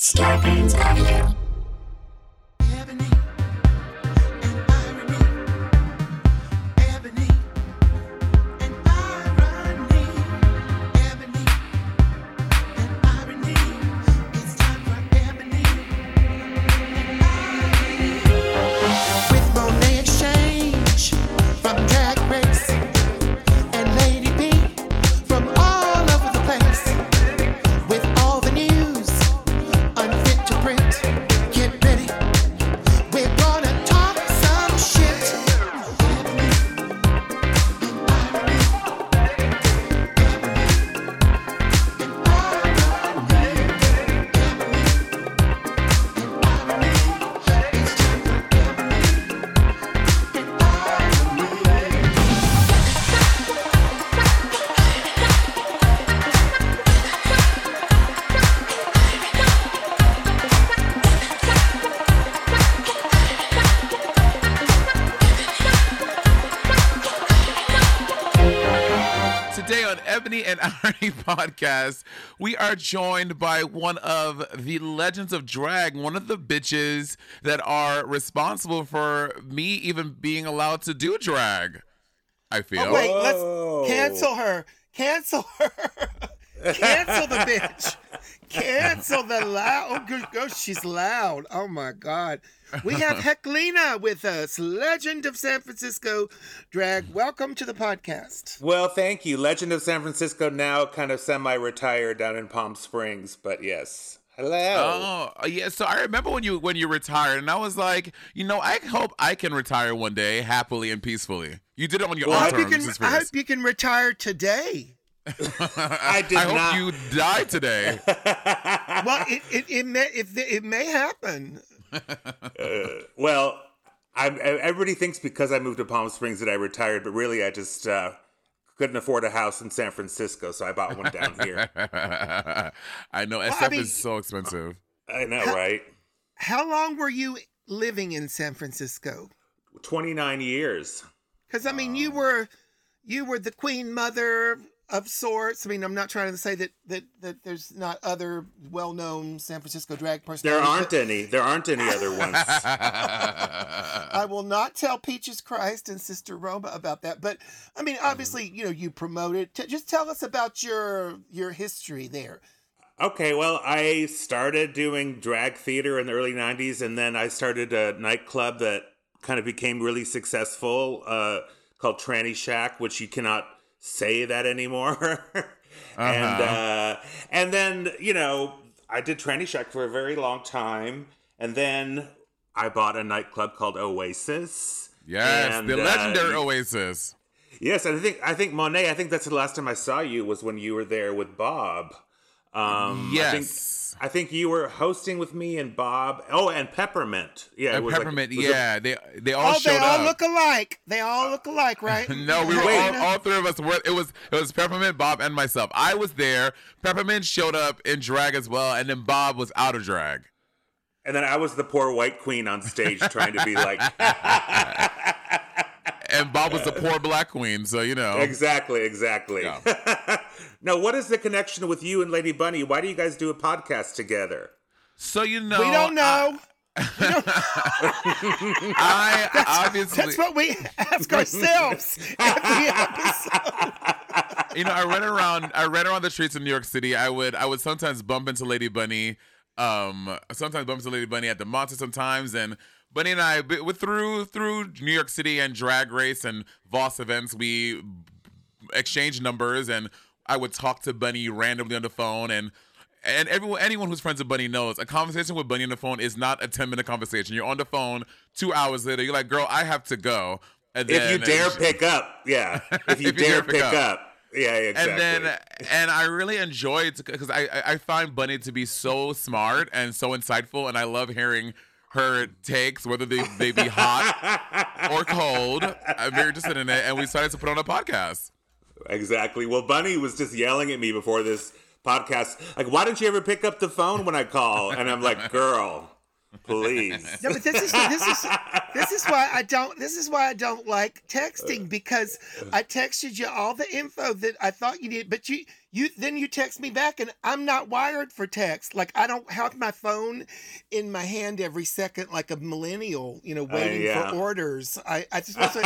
Starbane's Avenue. on and Irony podcast, we are joined by one of the legends of drag, one of the bitches that are responsible for me even being allowed to do drag. I oh, feel. Oh, wait, let's cancel her. Cancel her. cancel the bitch. Cancel the loud. Oh, good. Oh, she's loud. Oh my God. We have Heklina with us, legend of San Francisco drag. Welcome to the podcast. Well, thank you. Legend of San Francisco now kind of semi retired down in Palm Springs, but yes. Hello. Oh yeah, so I remember when you when you retired, and I was like, you know, I hope I can retire one day happily and peacefully. You did it on your I own hope, you terms. can, I hope you can retire today. I did I hope not. you die today. Well, it, it, it may it, it may happen. Well, I'm, everybody thinks because I moved to Palm Springs that I retired, but really I just uh, couldn't afford a house in San Francisco, so I bought one down here. I know SF I mean- is so expensive. I know, right? How long were you living in San Francisco? 29 years. Because I mean, you were you were the queen mother of sorts. I mean, I'm not trying to say that that that there's not other well-known San Francisco drag person There aren't any. There aren't any other ones. I will not tell Peaches Christ and Sister Roma about that. But I mean, obviously, you know, you promoted. T- just tell us about your your history there. Okay, well, I started doing drag theater in the early 90s, and then I started a nightclub that kind of became really successful uh, called Tranny Shack, which you cannot say that anymore. And uh, and then, you know, I did Tranny Shack for a very long time, and then I bought a nightclub called Oasis. yes, And, the uh, legendary Oasis. Yes, I think I think Monet. I think that's the last time I saw you was when you were there with Bob. Um, I think, Yes. I think you were hosting with me and Bob. Oh, and Peppermint. Yeah, it And was like- Peppermint, it was a- yeah, they they all showed up. Oh, showed they all up. look alike. They all look alike, right? no, we were all, all three of us were. It was it was Peppermint, Bob, and myself. I was there. Peppermint showed up in drag as well, and then Bob was out of drag. and then I was the poor white queen on stage trying to be like And Bob was the poor black queen, so you know. exactly, exactly. Yeah. now, what is the connection with you and Lady Bunny? Why do you guys do a podcast together? So you know, we don't know. I obviously, That's what we ask ourselves every episode. you know, I ran around. I ran around the streets of New York City. I would, I would sometimes bump into Lady Bunny. Um, sometimes bump into Lady Bunny at the Monster. Sometimes, and Bunny and I, through through New York City and Drag Race and Voss events, we exchanged numbers, and I would talk to Bunny randomly on the phone, and and everyone, anyone who's friends with Bunny knows a conversation with Bunny on the phone is not a ten minute conversation. You're on the phone two hours later. You're like, girl, I have to go. And If you then- dare pick up, yeah. If you, dare, pick up. yeah, exactly. and then and I really enjoyed because I- I find Bunny to be so smart and so insightful, and I love hearing her takes, whether they, they be hot or cold. I'm very interested in it, and we decided to put on a podcast. Exactly. Well, Bunny was just yelling at me before this podcast. Like, why don't you ever pick up the phone when I call? And I'm like, girl, please. No, but this is this is this is why I don't this is why I don't like texting because I texted you all the info that I thought you needed, but you you then you text me back and i'm not wired for text. Like i don't have my phone in my hand every second like a millennial you know uh, waiting yeah. for orders. I i just if,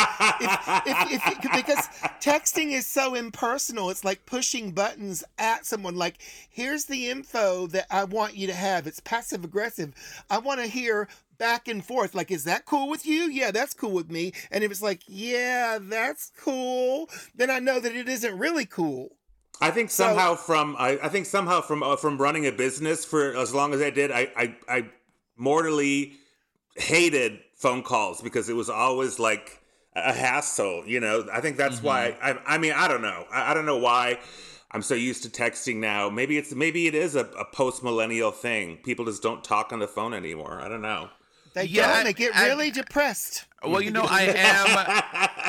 if, if, because texting is so impersonal it's like pushing buttons at someone. Like here's the info that i want you to have. It's passive aggressive i want to hear back and forth. Like is that cool with you? Yeah that's cool with me. And if it's like yeah that's cool then i know that it isn't really cool I think So- somehow from I, I think somehow from uh, from running a business for as long as I did, I, I I mortally hated phone calls because it was always like a hassle. You know, I think that's why. I I mean, I don't know. I, I don't know why. I'm so used to texting now. Maybe it's maybe it is a, a post millennial thing. People just don't talk on the phone anymore. I don't know. They Yeah, don't. They get I- really depressed. Well, you know, I am.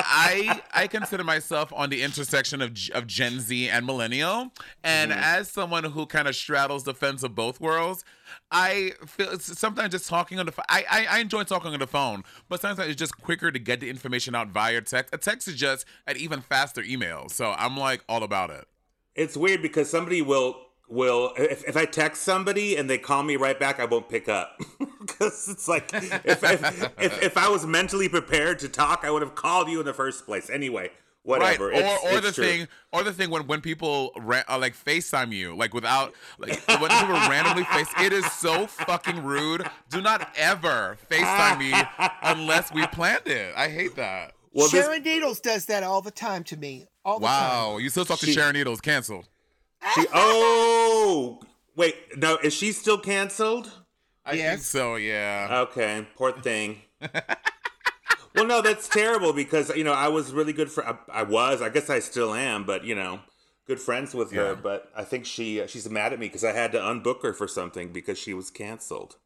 I I consider myself on the intersection of of Gen Z and millennial, and mm-hmm. as someone who kind of straddles the fence of both worlds, I feel sometimes just talking on the phone. I, I I enjoy talking on the phone, but sometimes it's just quicker to get the information out via text. A text is just an even faster email, so I'm like all about it. It's weird because somebody will will if, if I text somebody and they call me right back, I won't pick up because it's like if, if if if I was mentally prepared to talk, I would have called you in the first place. Anyway, whatever. Right, It's- or or it's the true. thing, or the thing when when people ra- uh, like Facetime you, like without like when people randomly face, it is so fucking rude. Do not ever Facetime me unless we planned it. I hate that. Well, this, Sharon Needles does that all the time to me. All the time. Wow, you still talk to She- Sharon Needles? Canceled. She, oh wait, no, is she still canceled? I think so. Yeah. Okay, poor thing. well, no, that's terrible because you know I was really good for. I, I was, I guess I still am, but you know, good friends with her. Yeah. But I think she uh, she's mad at me because I had to unbook her for something because she was canceled.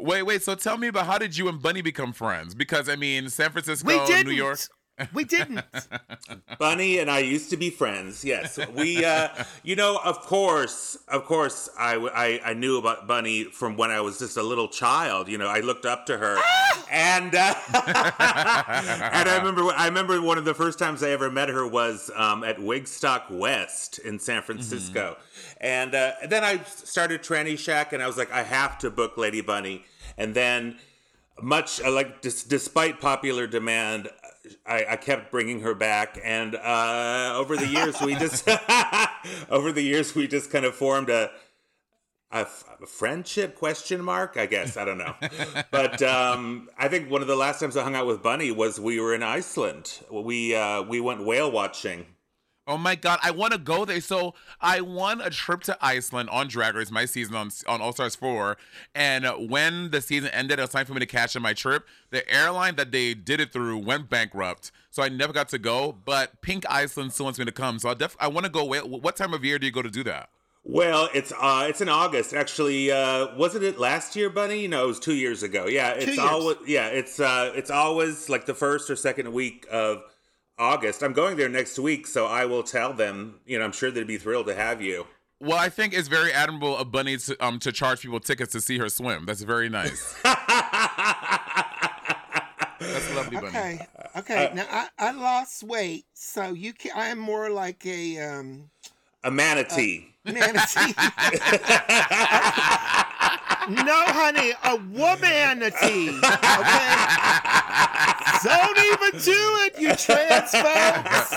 Wait, wait. So tell me about how did you and Bunny become friends? Because I mean, San Francisco, We didn't. New York. We didn't. Bunny and I used to be friends. Yes, we. Uh, you know, of course, of course, I, I I knew about Bunny from when I was just a little child. You know, I looked up to her, and uh, and I remember I remember one of the first times I ever met her was um, at Wigstock West in San Francisco, and, uh, and then I started Tranny Shack, and I was like, I have to book Lady Bunny, and then much uh, like dis- despite popular demand I, I kept bringing her back and uh, over the years we just over the years we just kind of formed a a, f- a friendship question mark i guess. I don't know. But um, i think one of the last times i hung out with bunny was we were in iceland. We uh, we went whale watching Oh my god, I want to go there. So I won a trip to Iceland on Drag Race, my season on on All Stars Four, and when the season ended, it was time for me to cash in my trip. The airline that they did it through went bankrupt, so I never got to go. But Pink Iceland still wants me to come, so I def I want to go. What time of year do you go to do that? Well, it's uh, it's in August. Actually, uh, wasn't it last year, Bunny? No, it was two years ago. Yeah, it's always yeah, it's uh, it's always like the first or second week of August. I'm going there next week, so I will tell them. You know, I'm sure they'd be thrilled to have you. Well, I think it's very admirable of Bunny to, um, to charge people tickets to see her swim. That's very nice. That's lovely, Bunny. Okay. Okay. now I, I lost weight, so you can. I am more like a um A manatee. manatee. no, honey, a womanatee. Okay. Don't even do it, you trans folks.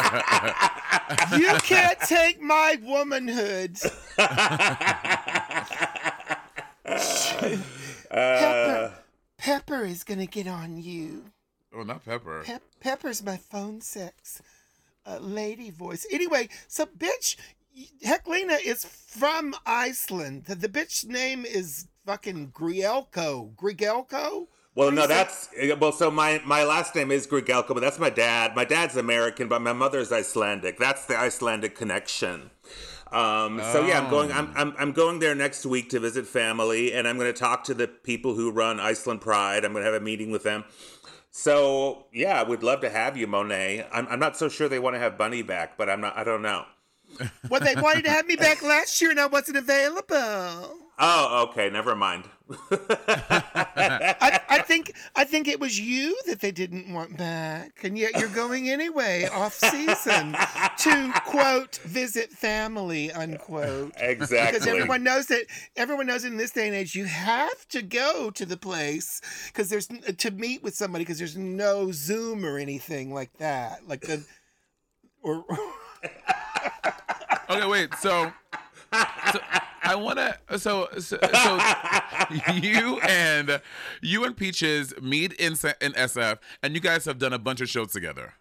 You can't take my womanhood. Pepper, Pepper is gonna get on you. oh, not Pepper. Pep- Pepper's my phone sex uh, lady voice. Anyway, so bitch, Heklina is from Iceland. The, the bitch name is fucking Grielko. Grygelko? Well, no, What do you that's well. So my my last name is Grygelko, but that's my dad. My dad's American, but my mother's Icelandic. That's the Icelandic connection. Um, So yeah, I'm going. I'm, I'm I'm going there next week to visit family, and I'm going to talk to the people who run Iceland Pride. I'm going to have a meeting with them. So yeah, I would love to have you, Monet. I'm I'm not so sure they want to have Bunny back, but I'm not. I don't know. Well, they wanted to have me back last year and I wasn't available. Oh, okay. Never mind. I, I think I think it was you that they didn't want back, and yet you're going anyway, off season, to quote visit family unquote. exactly. Because everyone knows that everyone knows in this day and age you have to go to the place because there's to meet with somebody because there's no Zoom or anything like that, like the or Okay, wait. So, so I want to. So, so, so you and you and Peaches meet in in SF, and you guys have done a bunch of shows together.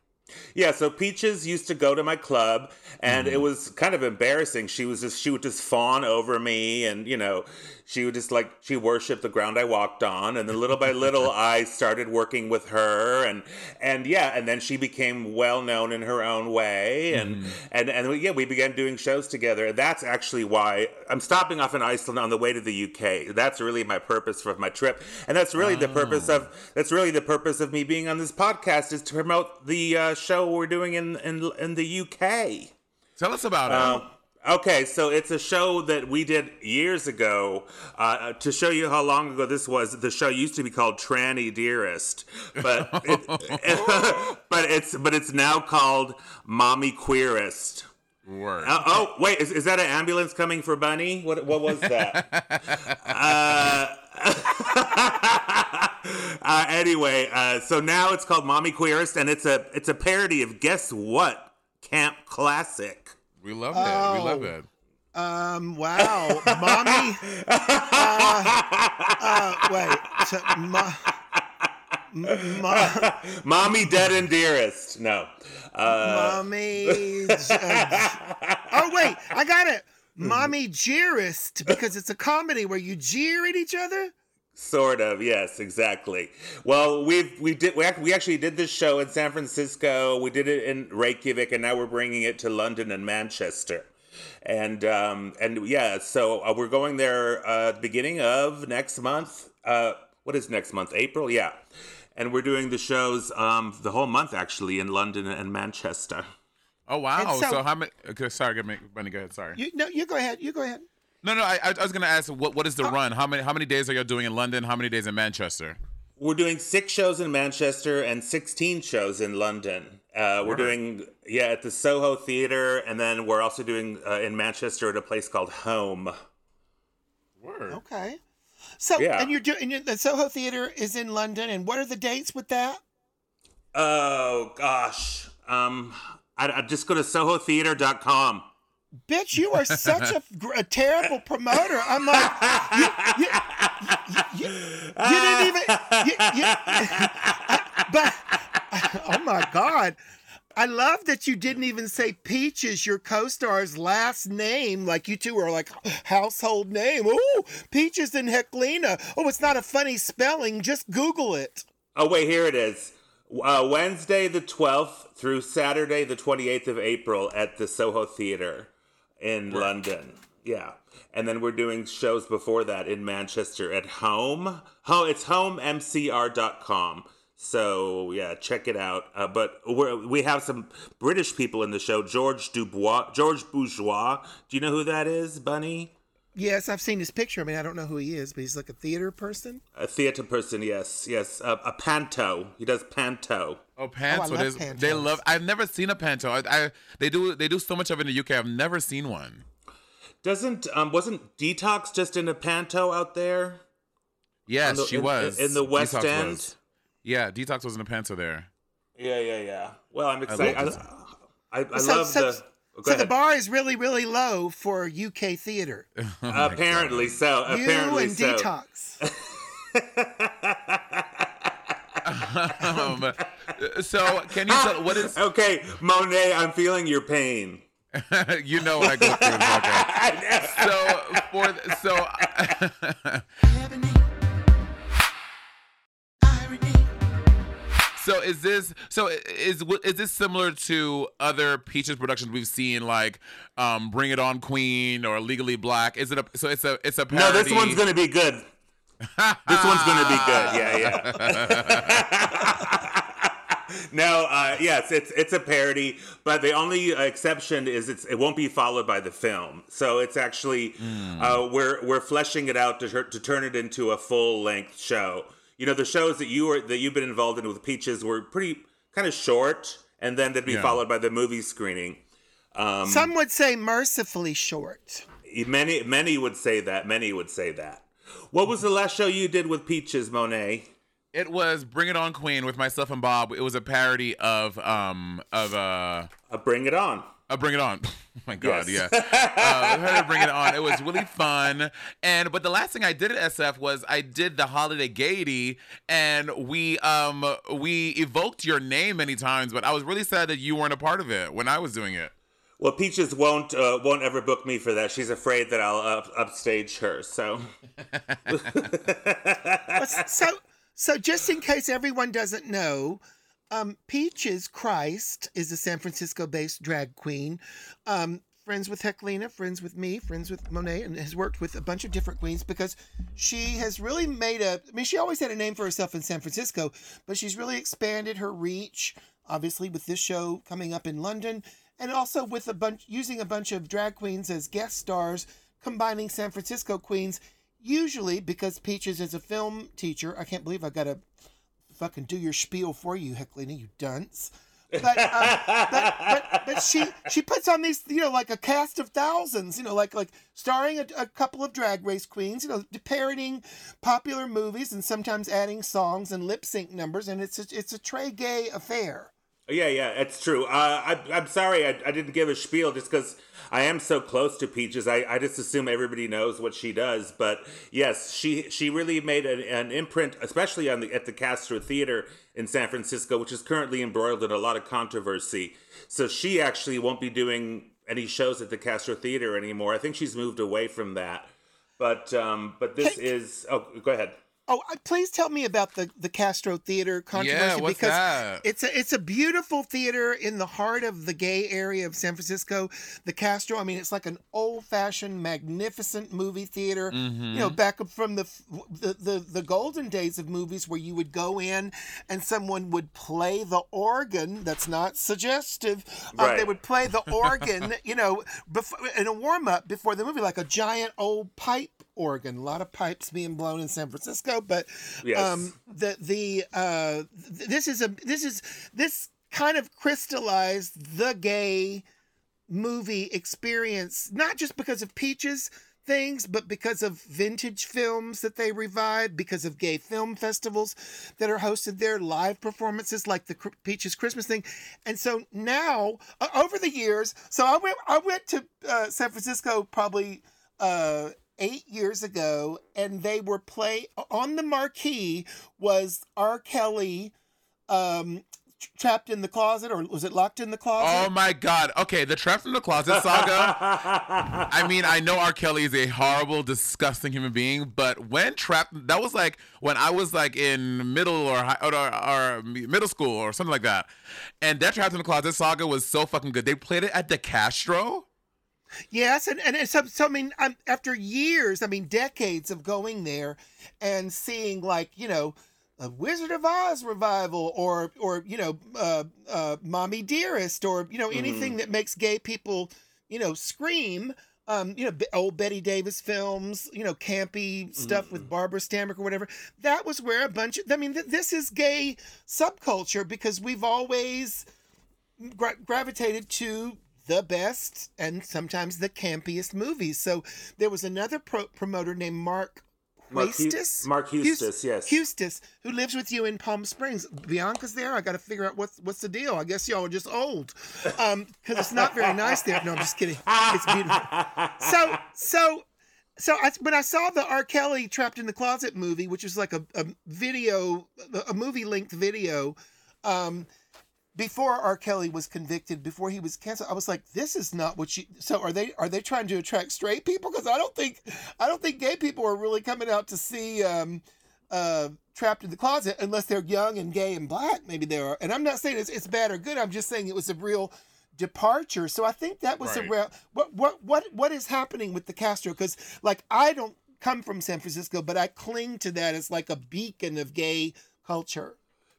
Yeah, so Peaches used to go to my club, and it was kind of embarrassing. She was just she would just fawn over me, and you know, she would just like she worshipped the ground I walked on, and then little by little I started working with her, and and yeah, and then she became well known in her own way, and and and yeah, we began doing shows together. That's actually why I'm stopping off in Iceland on the way to the UK. That's really my purpose for my trip, and that's really the purpose of that's really the purpose of me being on this podcast is to promote the uh, show we're doing in in in the UK. Tell us about Um, it. okay, so it's a show that we did years ago. Uh, to show you how long ago this was, the show used to be called Tranny Dearest, but it, but it's but it's now called Mommy Queerest. Word. Uh, oh wait, is, is that an ambulance coming for Bunny? What what was that? uh, uh, anyway, uh, so now it's called Mommy Queerest, and it's a it's a parody of guess what Camp Classic. we love it. We love that. um wow, mommy. Uh, uh, wait, so, ma, ma, Mommy Dead and Dearest. No. Uh, mommy. uh, oh wait, I got it. Mommy jeerist because it's a comedy where you jeer at each other. Sort of, yes, exactly. Well, we've we did we, act, we actually did this show in San Francisco. We did it in Reykjavik, and now we're bringing it to London and Manchester. And um, and yeah, so uh, we're going there uh, beginning of next month. Uh, what is next month? April, yeah. And we're doing the shows um, the whole month actually in London and Manchester. Oh wow. So, so- how many? Okay, sorry, go me, Bunny. Go ahead. Sorry. You no, you go ahead. You go ahead. no, no. I, I I was gonna ask what what is the run? How many how many days are you doing in London? How many days in Manchester? We're doing six shows in Manchester and 16 shows in London. Uh, we're Word. doing, yeah, at the Soho Theatre, and then we're also doing uh, in Manchester at a place called Home. Word. Okay. So Yeah. and you're doing and the Soho Theater is in London, and what are the dates with that? Oh, gosh. Um, I, I just go to sohotheater.com. Bitch, you are such a, a terrible promoter. I'm like, you, you, you, you, didn't even, you, but, oh my God. I love that you didn't even say Peaches, your co-star's last name. Like you two are like household name. Oh, Peaches and Heklina. Oh, it's not a funny spelling. Just Google it. Oh, wait, here it is. Uh, Wednesday the 12th through Saturday the 28th of April at the Soho Theatre in London. Yeah. And then we're doing shows before that in Manchester at home. Oh, it's homemcr.com. So, yeah, check it out. Uh, but we're, we have some British people in the show. George Dubois, George Bourgeois. Do you know who that is, Bunny? Yes, I've seen his picture. I mean, I don't know who he is, but he's like a theater person. A theater person, yes, yes. Uh, a panto. He does panto. Oh, panto. love There's- they love. I've never seen a panto. I, I they do they do so much of it in the UK. I've never seen one. Doesn't um wasn't Detox just in a panto out there? Yes, the- she in- was in the West Detox End? was. Yeah, detox was in a panto there. Yeah, yeah, yeah. Well, I'm excited. I, love I, I, So- love so- the. Go So the bar is really, really low for UK theater. apparently so. you Apparently and so. detox. Um, so can you tell what is? Okay, Monet, I'm feeling your pain. you know what I go through. Okay. So for so so is this so is is this similar to other Peaches productions we've seen like um Bring It On Queen or Legally Black? Is it a so it's a it's a parody. No, this one's gonna be good. This one's gonna be good. Yeah, yeah. no, uh, yes, it's it's a parody, but the only exception is it's it won't be followed by the film. So it's actually uh, we're we're fleshing it out to to turn it into a full length show. You know, the shows that you were that you've been involved in with Peaches were pretty kind of short, and then they'd be Yeah. followed by the movie screening. Um, Some would say mercifully short. many many would say that. Many would say that. What was the last show you did with Peaches, Monet? It was Bring It On Queen with myself and Bob. It was a parody of um of uh, Uh, bring it on. Uh Bring It On. Oh my god, Yes. yeah. uh, we had to Bring It On. It was really fun. And but the last thing I did at SF was I did the holiday gaiety, and we um we evoked your name many times, but I was really sad that you weren't a part of it when I was doing it. Well, Peaches won't uh, won't ever book me for that. She's afraid that I'll up, upstage her. So so so just in case everyone doesn't know, um, Peaches Christ is a San Francisco-based drag queen. Um, friends with Heklina, friends with me, friends with Monet, and has worked with a bunch of different queens because she has really made a. I mean, she always had a name for herself in San Francisco, but she's really expanded her reach. Obviously, with this show coming up in London, and also with a bunch using a bunch of drag queens as guest stars, combining San Francisco queens. Usually, because Peaches is a film teacher, I can't believe I got to fucking do your spiel for you, Heklina, you dunce. But, um, but, but but she she puts on these you know like a cast of thousands you know like like starring a, a couple of drag race queens you know parodying popular movies and sometimes adding songs and lip sync numbers and it's a, it's a très gay affair. Yeah, yeah, it's true. Uh, I, I'm sorry I, I didn't give a spiel just because I am so close to Peaches. I, I just assume everybody knows what she does. But yes, she she really made an, an imprint, especially on the at the Castro Theater in San Francisco, which is currently embroiled in a lot of controversy. So she actually won't be doing any shows at the Castro Theater anymore. I think she's moved away from that. But um, but this Hey- is oh, go ahead. Oh, please tell me about the the Castro Theater controversy Yeah, because that? it's a it's a beautiful theater in the heart of the gay area of San Francisco. The Castro, I mean, it's like an old fashioned, magnificent movie theater. You Mm-hmm. know, back from the, the the the golden days of movies where you would go in and someone would play the organ. That's not suggestive. Um, they would play the organ, you know, before, in a warm up before the movie, like a giant old pipe organ. A lot of pipes being blown in San Francisco, but Yes. um, the the uh, th- this is a this is this kind of crystallized the gay movie experience, not just because of Peaches things, but because of vintage films that they revive, because of gay film festivals that are hosted there, live performances like the Peaches Christmas thing, and so now uh, over the years, so I went I went to uh, San Francisco probably uh, eight years ago, and they were play on the marquee was R. Kelly. Um, trapped in the closet or was it locked in the closet Oh my god. Okay, the Trapped in the Closet saga. I mean, I know R. Kelly is a horrible, disgusting human being, but when Trapped, that was like when I was like in middle or high, or, or, or middle school or something like that. And that Trapped in the Closet saga was so fucking good. They played it at the Castro. Yes, and and so, so I mean, I'm, after years, I mean, decades of going there and seeing like you know, a Wizard of Oz revival, or or you know, uh, uh, Mommy Dearest, or you know, anything that makes gay people you know scream. Um, you know, old Bette Davis films, you know, campy stuff with Barbara Stanwyck or whatever. That was where a bunch of, I mean, th- this is gay subculture because we've always gra- gravitated to the best and sometimes the campiest movies. So there was another pro- promoter named Mark Mark Hu- Huestis. Mark Huestis, yes. Huestis, who lives with you in Palm Springs. Bianca's there. I got to figure out what's what's the deal. I guess y'all are just old, um, because it's not very nice there. No, I'm just kidding. It's beautiful. So so. So I, when I saw the R. Kelly Trapped in the Closet movie, which was like a, a video, a movie length video, um, before R. Kelly was convicted, before he was canceled, I was like, "This is not what you." So are they? Are they trying to attract straight people? Because I don't think, I don't think gay people are really coming out to see um, uh, "Trapped in the Closet" unless they're young and gay and black. Maybe they are. And I'm not saying it's, it's bad or good. I'm just saying it was a real departure. So I think that was Right. a real. What what what what is happening with the Castro? Because like I don't come from San Francisco, but I cling to that as like a beacon of gay culture.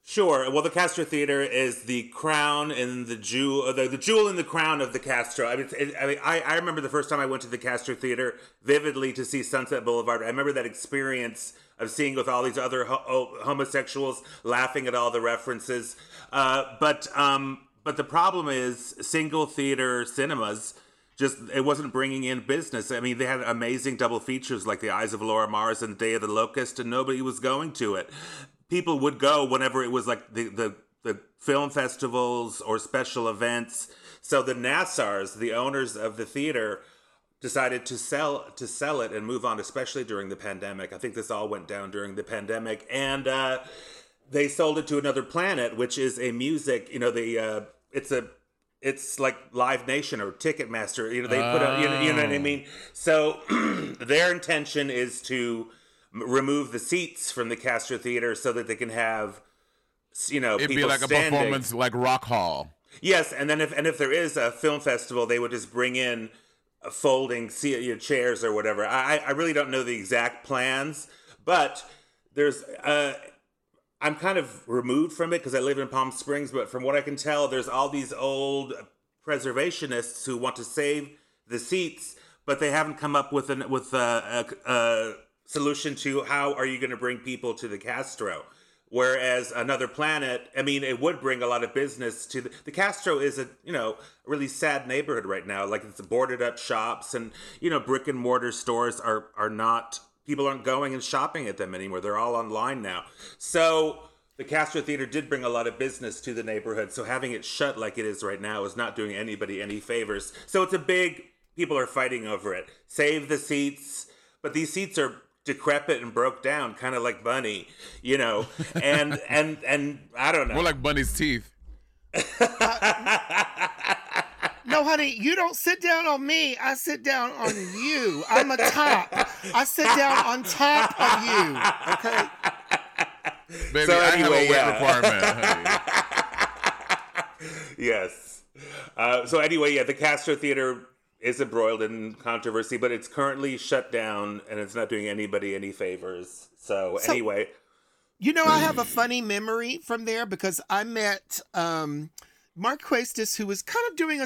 Sure. Well, the Castro Theater is the crown and the jewel, uh, the, the jewel in the crown of the Castro. I mean, it, I, mean I, I remember the first time I went to the Castro Theater vividly to see Sunset Boulevard. I remember that experience of seeing with all these other ho- homosexuals laughing at all the references. Uh, but um, but the problem is single theater cinemas just it wasn't bringing in business. I mean, they had amazing double features like The Eyes of Laura Mars and Day of the Locust, and nobody was going to it people would go whenever it was like the, the, the film festivals or special events. So the Nassers, the owners of the theater, decided to sell to sell it and move on, especially during the pandemic. I think this all went down during the pandemic, and uh, they sold it to another planet, which is a music. You know, the uh, it's a it's like Live Nation or Ticketmaster. You know, they put a, you know, you know what I mean. So their intention is to remove the seats from the Castro Theater so that they can have, you know, It'd be like standing. a performance like Rock Hall. Yes, and then if and if there is a film festival, they would just bring in folding see, you know, chairs or whatever. I I really don't know the exact plans, but there's uh. I'm kind of removed from it because I live in Palm Springs, but from what I can tell, there's all these old preservationists who want to save the seats, but they haven't come up with an with a, a, a solution to how are you going to bring people to the Castro. Whereas another planet, I mean, it would bring a lot of business to the, the Castro is a you know really sad neighborhood right now. Like it's boarded up shops and you know brick and mortar stores are are not people aren't going and shopping at them anymore. They're all online now. So the Castro Theater did bring a lot of business to the neighborhood. So having it shut like it is right now is not doing anybody any favors. So it's a big people are fighting over it. Save the seats, but these seats are decrepit and broke down, kind of like Bunny, you know. And and and I don't know. More like Bunny's teeth. No, honey, you don't sit down on me. I sit down on you. I'm a top. I sit down on top of you. Okay. Baby, So I anyway, have a weight yeah. requirement. yes. Uh, so anyway, yeah, the Castro Theater is embroiled in controversy, but it's currently shut down and it's not doing anybody any favors. So, So- anyway, You know, I have a funny memory from there because I met um, Mark Huestis, who was kind of doing a.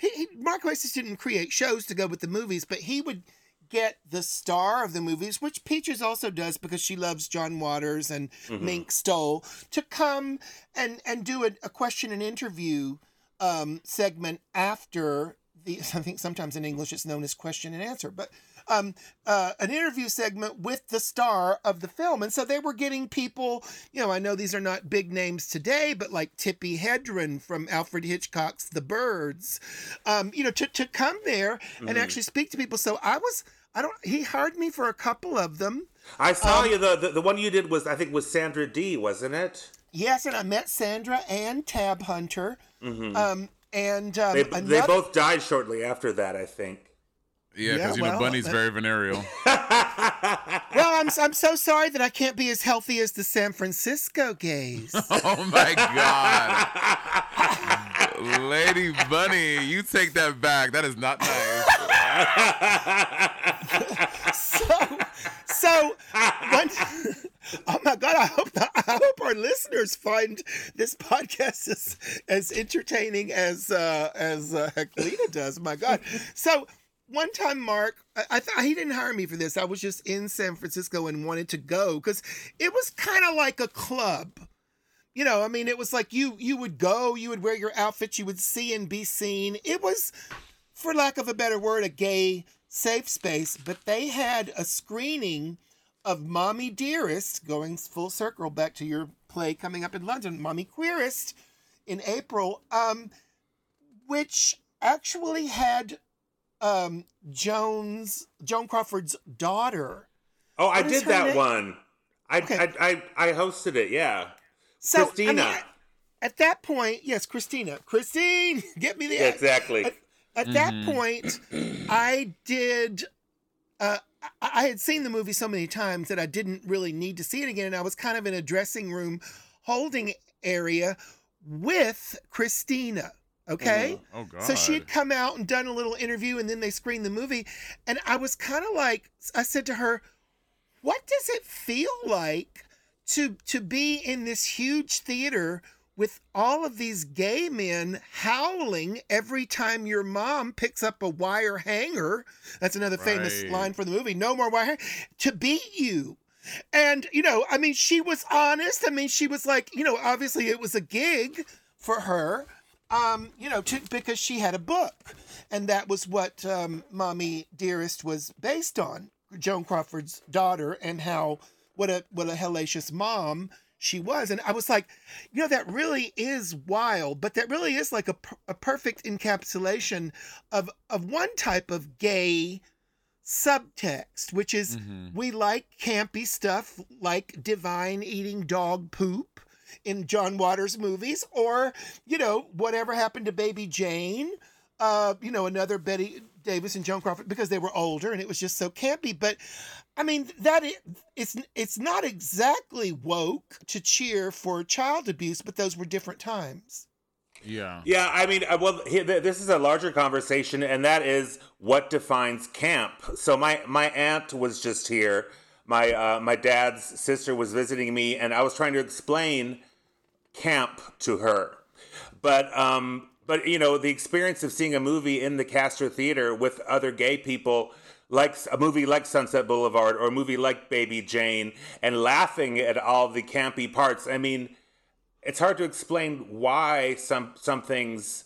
He, he, Mark Huestis didn't create shows to go with the movies, but he would get the star of the movies, which Peaches also does because she loves John Waters and Mink Stole, to come and and do a, a question and interview um, segment after the. I think sometimes in English it's known as question and answer, but um, uh, an interview segment with the star of the film. And so they were getting people, you know, I know these are not big names today, but like Tippi Hedren from Alfred Hitchcock's The Birds, um, you know, to, to come there and actually speak to people. So I was, I don't, he hired me for a couple of them. I saw Um, you. The, the the one you did was I think was Sandra Dee, wasn't it? Yes, and I met Sandra and Tab Hunter. Um, and um, They, another, they both died shortly after that, I think. Yeah, Yeah, because you know Bunny's that- very venereal. well, I'm, I'm so sorry that I can't be as healthy as the San Francisco gays. oh my god, Lady Bunny, you take that back. That is not nice. so, so one, oh my god! I hope I hope our listeners find this podcast as as entertaining as uh, as uh, Heklina does. My god! So one time, Mark, I thought he didn't hire me for this. I was just in San Francisco and wanted to go because it was kind of like a club. You know, I mean, it was like you you would go, you would wear your outfit, you would see and be seen. It was for lack of a better word, a gay safe space, but they had a screening of Mommy Dearest, going full circle back to your play coming up in London, Mommy Queerest, in April, um, which actually had um, Jones, Joan Crawford's daughter. Oh, I did that name? one. I, Okay. I, I I hosted it. Yeah. So, I mean, Christina. At that point, yes, Christina. Christine, get me the Yeah, exactly. At, at that point, I did. Uh, I, had seen the movie so many times that I didn't really need to see it again, and I was kind of in a dressing room holding area with Christina. Okay. Oh god. Oh, so she had come out and done a little interview, and then they screened the movie. And I was kind of like, I said to her, What does it feel like to to be in this huge theater with all of these gay men howling every time your mom picks up a wire hanger. That's another famous line from the movie. No more wire to beat you. And you know, I mean, she was honest. I mean, she was like, you know, obviously it was a gig for her, um, you know, to, because she had a book, and that was what um, "Mommy Dearest" was based on. Joan Crawford's daughter, and how what a what a hellacious mom she was. And I was like, you know, that really is wild, but that really is like a, a perfect encapsulation of of one type of gay subtext, which is Mhm. we like campy stuff like divine eating dog poop in John Waters movies, or you know whatever happened to Baby Jane, uh, you know another Bette Davis and Joan Crawford because they were older and it was just so campy. But I mean that it's it's not exactly woke to cheer for child abuse, but those were different times. Yeah. Yeah, I mean, uh, well, this is a larger conversation, and that is what defines camp. So my my aunt was just here. My uh, my dad's sister was visiting me, and I was trying to explain camp to her. But um, but you know, the experience of seeing a movie in the Castro Theater with other gay people, like a movie like Sunset Boulevard or a movie like Baby Jane, and laughing at all the campy parts. I mean it's hard to explain why some some things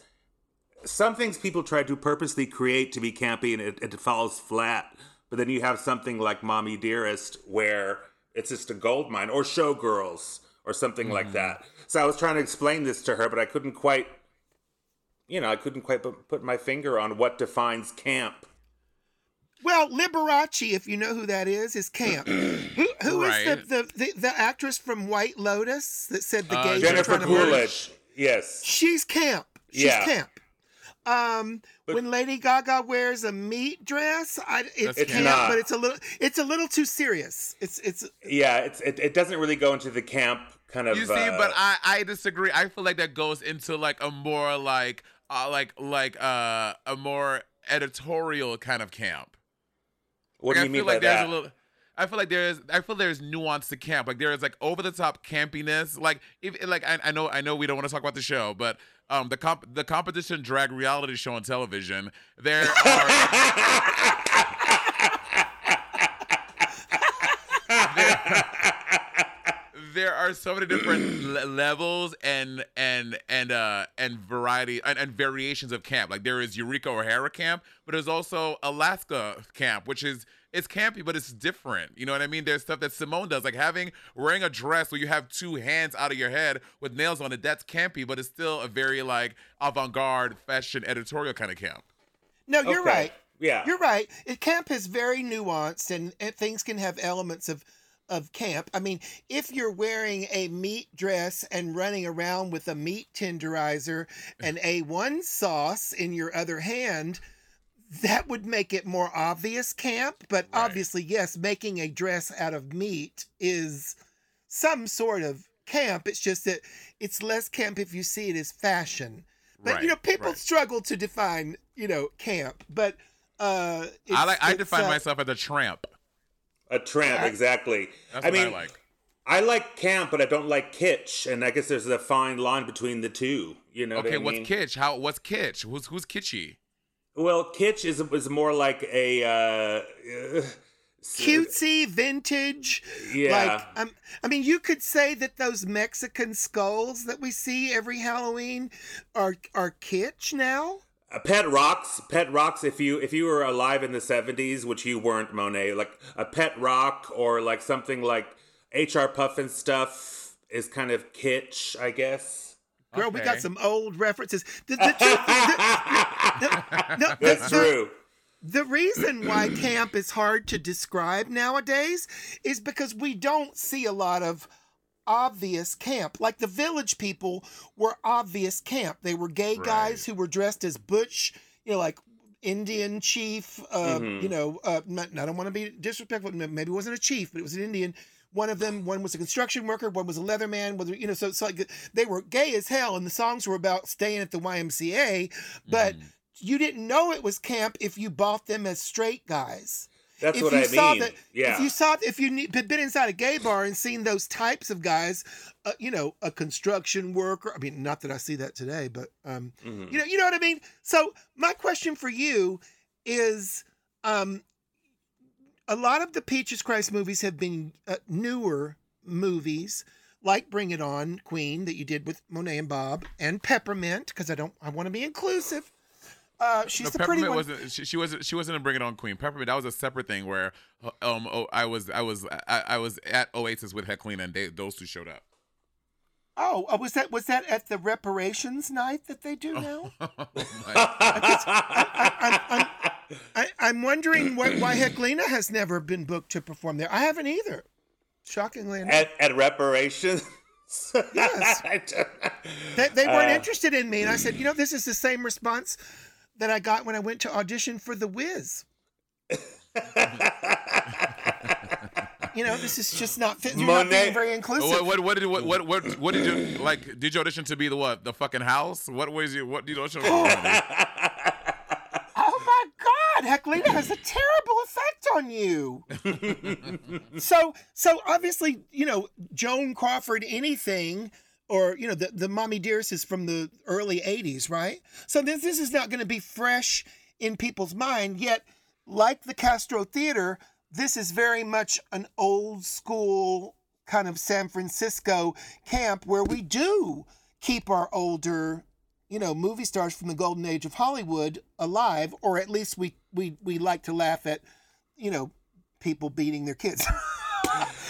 some things people try to purposely create to be campy and it, it falls flat but then you have something like mommy dearest where it's just a gold mine or showgirls or something like mm-hmm. that so i was trying to explain this to her but i couldn't quite you know i couldn't quite put, put my finger on what defines camp Well, Liberace, if you know who that is, is camp. who who is Right. the, the, the the actress from White Lotus that said the Uh, gays are jennifer trying to murder? coolidge yes She's camp. She's Yeah. camp. Um, when Lady Gaga wears a meat dress, I, it's, It's camp, not. but it's a little it's a little too serious. It's it's yeah it's it, it doesn't really go into the camp kind of You see, uh, but I I disagree. I feel like that goes into like a more like uh like like uh a more editorial kind of camp. what do Like, you I mean feel by like there's that a little I feel like there's I feel there's nuance to camp. Like there is like over the top campiness. Like if like I, I know I know we don't want to talk about the show, but um the comp the competition drag reality show on television, there are there are so many different le- levels and and and uh and variety and, and variations of camp. Like there is Eureka O'Hara camp, but there's also Alaska camp, which is it's campy, but it's different. You know what I mean? There's stuff that Simone does, like having wearing a dress where you have two hands out of your head with nails on it. That's campy, but it's still a very like avant-garde fashion editorial kind of camp. no, you're Okay. right. yeah You're right. It, camp is very nuanced, and, and things can have elements of of camp. I mean, if you're wearing a meat dress and running around with a meat tenderizer and A1 sauce in your other hand, that would make it more obvious camp. But Right. obviously, yes, making a dress out of meat is some sort of camp. It's just that it's less camp if you see it as fashion. But you know, people right. struggle to define, you know, camp. But uh, I like I define uh, myself as a tramp. A tramp exactly That's i what mean I like. I like camp, but I don't like kitsch, and I guess there's a fine line between the two. You know Okay, what I what's mean? kitsch? How what's kitsch? Who's who's kitschy? Well, kitsch is is more like a uh, uh, cutesy, vintage. Yeah. Like, um, I mean, you could say that those Mexican skulls that we see every Halloween are are kitsch now. Uh, Pet rocks, pet rocks. If you if you were alive in the seventies, which you weren't, Monet, like a pet rock or like something like H.R. Pufnstuf is kind of kitsch, I guess. Girl, we got some old references. The, the, truth- the- the- the- That's the- true. The reason why camp is hard to describe nowadays is because we don't see a lot of obvious camp. Like the village people were obvious camp. They were gay guys who were dressed as butch, you know, like Indian chief. Uh, Mhm. You know, uh, not, I don't want to be disrespectful. Maybe it wasn't a chief, but it was an Indian. One of them, one was a construction worker, one was a leatherman. Whether you know, so it's like they were gay as hell, and the songs were about staying at the YMCA. But Mhm. you didn't know it was camp if you bought them as straight guys. That's if what you I saw mean. that, Yeah. if you saw, if you ne- been inside a gay bar and seen those types of guys, uh, you know, a construction worker. I mean, not that I see that today, but um, Mhm. you know, you know what I mean. So my question for you is, um, a lot of the Peaches Christ movies have been uh, newer movies. Like Bring It On, Queen, that you did with Monet and Bob, and Peppermint, because I don't, I want to be inclusive. Uh, she's No, the pretty Peppermint one. wasn't. She, she wasn't. She wasn't in Bring It On Queen. Peppermint. That was a separate thing where, uh, um, oh, I was, I was, I, I was at Oasis with Heklina, and they, those two showed up. Oh, uh, was that was that at the reparations night that they do now? Oh my- I, I'm, I'm, I, I'm wondering why, why Heklina has never been booked to perform there. I haven't either. Shockingly enough, at, at reparations. Yes. They, they weren't uh, interested in me, and I said, you know, this is the same response that I got when I went to audition for The Wiz. you know, this is just not fit. You're not being very inclusive. what, what, what did, what, what, what, what did you like? Did you audition to be the what? The fucking house? What was you? What did you audition for? Oh my God, Heklina has a terrible effect on you. so, so obviously, you know, Joan Crawford, anything, or you know, the the Mommy Dearest is from the early '80s, right? So this this is not going to be fresh in people's mind. Yet, like the Castro Theater, this is very much an old school kind of San Francisco camp where we do keep our older you know, movie stars from the golden age of Hollywood alive, or at least we we we like to laugh at, you know, people beating their kids.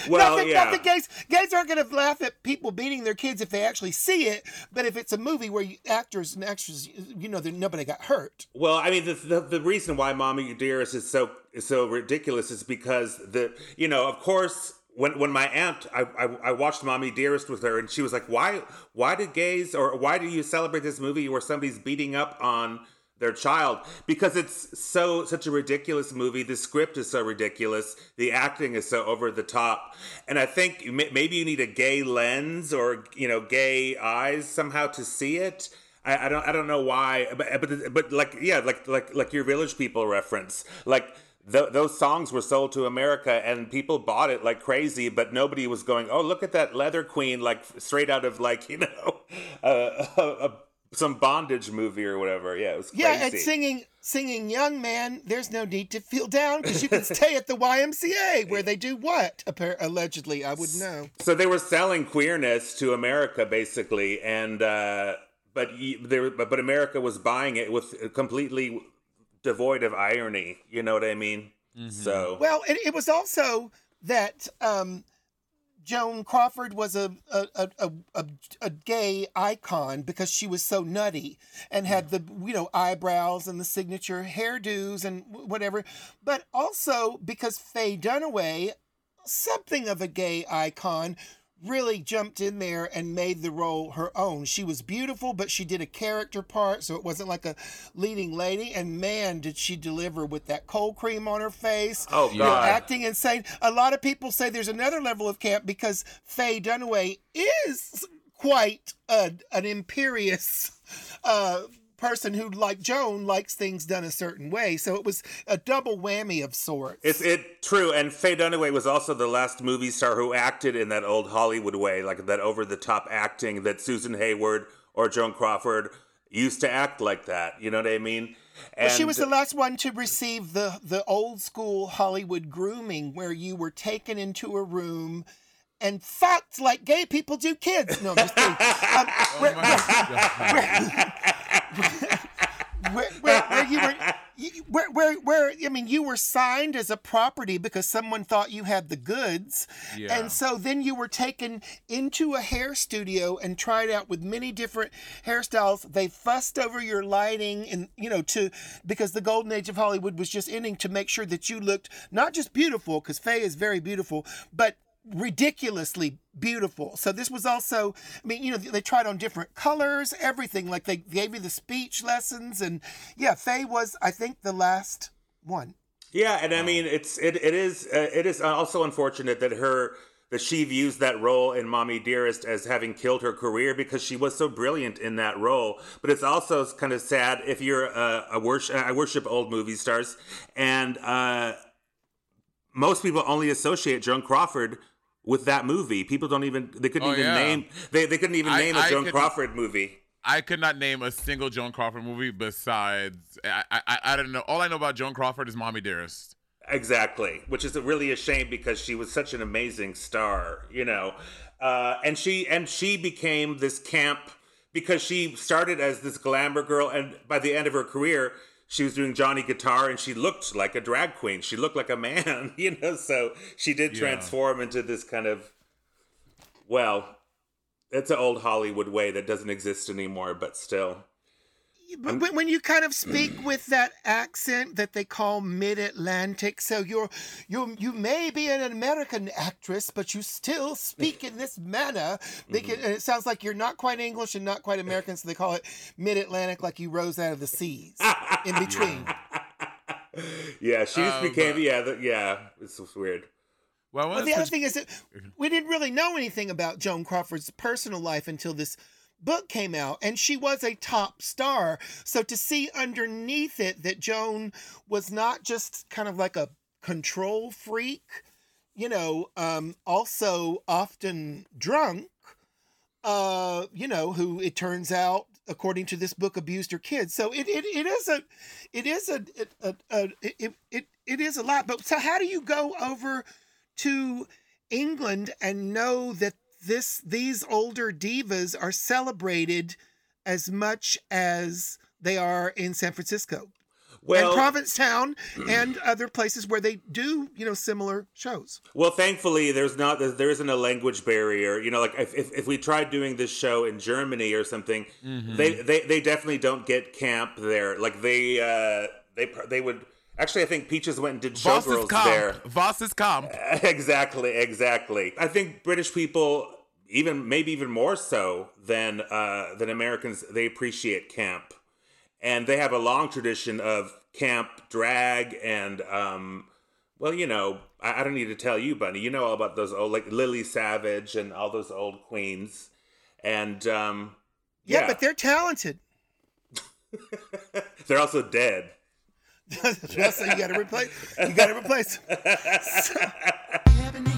Well, not that, yeah. not that gays gays aren't going to laugh at people beating their kids if they actually see it, but if it's a movie where you, actors and extras, you know, nobody got hurt. Well, I mean, the, the the reason why "Mommy Dearest" is so is so ridiculous is because the you know, of course, when when my aunt, I, I I watched "Mommy Dearest" with her, and she was like, "Why why do gays or why do you celebrate this movie where somebody's beating up on?" Their child because it's so such a ridiculous movie the script is so ridiculous the acting is so over the top and i think maybe you need a gay lens or you know gay eyes somehow to see it I, I don't I don't know why, but but but like yeah, like like like your Village People reference, like. Th- those songs were sold to America and people bought it like crazy, but nobody was going, "Oh, look at that leather queen!" Like straight out of like you know, uh, a, a, some bondage movie or whatever. Yeah, it was crazy. Yeah, and singing singing "Young Man," there's no need to feel down because you can stay at the YMCA where they do what? Appar- allegedly, I would know. so they were selling queerness to America basically, and uh, but y- they were, but but America was buying it with completely devoid of irony. You know what I mean? So Well, it, it was also that um, Joan Crawford was a a, a, a, a gay icon because she was so nutty and had the you know eyebrows and the signature hairdos and whatever, but also because Faye Dunaway, something of a gay icon, really jumped in there and made the role her own. She was beautiful, but she did a character part, so it wasn't like a leading lady. And man, did she deliver with that cold cream on her face. Oh, you know, God. acting insane. A lot of people say there's another level of camp because Faye Dunaway is quite a, an imperious uh, person who, like Joan, likes things done a certain way. So it was a double whammy of sorts. It's it true, and Faye Dunaway was also the last movie star who acted in that old Hollywood way, like that over the top acting that Susan Hayward or Joan Crawford used to act like that. You know what I mean? Well, she was the last one to receive the the old school Hollywood grooming, where you were taken into a room and fucked like gay people do kids. No, I'm just kidding. Um, where, where, where, where you were. you- Where, where, where, I mean, you were signed as a property because someone thought you had the goods. Yeah. And so then you were taken into a hair studio and tried out with many different hairstyles. They fussed over your lighting and, you know, to, because the golden age of Hollywood was just ending to make sure that you looked not just beautiful, because Faye is very beautiful, but ridiculously beautiful. So this was also, I mean, you know, they tried on different colors, everything. Like they gave you the speech lessons, and yeah, Faye was, I think, the last one. Yeah, and I mean, it's it it is uh, it is also unfortunate that her that she views that role in Mommy Dearest as having killed her career because she was so brilliant in that role. But it's also kind of sad if you're a, a worship I worship old movie stars and. uh most people only associate Joan Crawford with that movie. People don't even they couldn't Oh, even yeah. name they, they couldn't even I- name a I Joan could- Crawford movie. I could not name a single Joan Crawford movie besides I, I I don't know. All I know about Joan Crawford is Mommy Dearest. Exactly, which is really a shame because she was such an amazing star, you know. Uh, and she and she became this camp because she started as this glamour girl, and by the end of her career, she was doing Johnny Guitar, and she looked like a drag queen. She looked like a man, you know. So she did Yeah. transform into this kind of, well, it's an old Hollywood way that doesn't exist anymore, but still. But when, when you kind of speak with that accent that they call mid-Atlantic, so you're you you may be an American actress, but you still speak in this manner. They can, and it sounds like you're not quite English and not quite American, so they call it mid-Atlantic, like you rose out of the seas in between. Yeah, she just Um, became but- yeah, the, yeah. It's just weird. Well, Well, the other thing is that we didn't really know anything about Joan Crawford's personal life until this book came out, and she was a top star. So to see underneath it that Joan was not just kind of like a control freak, you know, um, also often drunk, uh, you know, who it turns out, according to this book, abused her kids. So it, it, it is a, it is a, a, a, a it, it, it is a lot. But so how do you go over to England and know that this these older divas are celebrated as much as they are in San Francisco Well, and Provincetown and other places where they do, you know, similar shows. Well, thankfully, there's not there isn't a language barrier. You know, like if, if, if we tried doing this show in Germany or something, Mm-hmm. they, they they definitely don't get camp there. Like they uh they they would actually. I think Peaches went and did Voss is showgirls there. Voss is comp. exactly, exactly. I think British people, even maybe even more so than uh, than Americans, they appreciate camp, and they have a long tradition of camp drag and um, well, you know, I, I don't need to tell you, Bunny. You know all about those old like Lily Savage and all those old queens, and um, Yeah, yeah, but they're talented. they're also dead. so you got to replace. You got to replace. Ebony.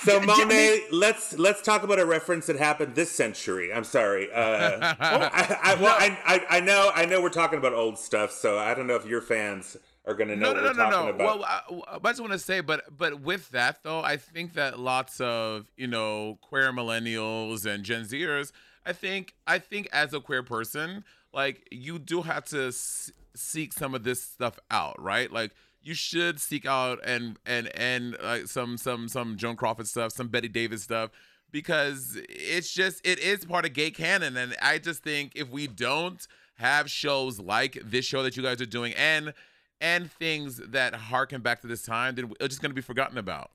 So J- J- Monet, let's let's talk about a reference that happened this century. I'm sorry. Uh, I, I, well, I, I I know I know we're talking about old stuff, so I don't know if your fans are going to know No, no, what no, we're no, talking no. about. Well, I, I just want to say, but but with that though, I think that lots of you know queer millennials and Gen Zers, I think I think as a queer person, like you do have to s- seek some of this stuff out, right? Like you should seek out and and and like some some some Joan Crawford stuff, some Bette Davis stuff. Because it's just it is part of gay canon, and I just think if we don't have shows like this show that you guys are doing, and and things that harken back to this time, then it's just going to be forgotten about.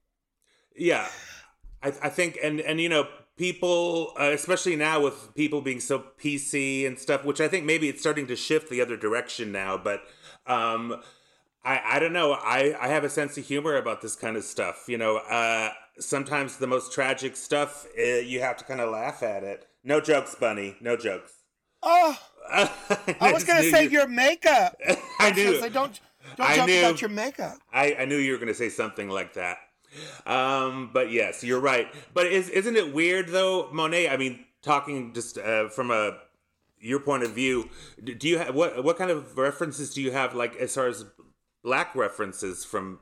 Yeah, I, I think, and and you know, people, uh, especially now with people being so PC and stuff, which I think maybe it's starting to shift the other direction now. But um, I I don't know. I I have a sense of humor about this kind of stuff. You know, uh, sometimes the most tragic stuff, uh, you have to kind of laugh at it. No jokes, Bunny. No jokes. Oh, I was gonna say you- your makeup. I I knew. gonna don't don't I talk knew. about your makeup. I, I knew you were going to say something like that. Um, but yes, you're right. But is, isn't it weird though, Monet? I mean, talking just uh, from a your point of view, do you have what what kind of references do you have like as far as black references from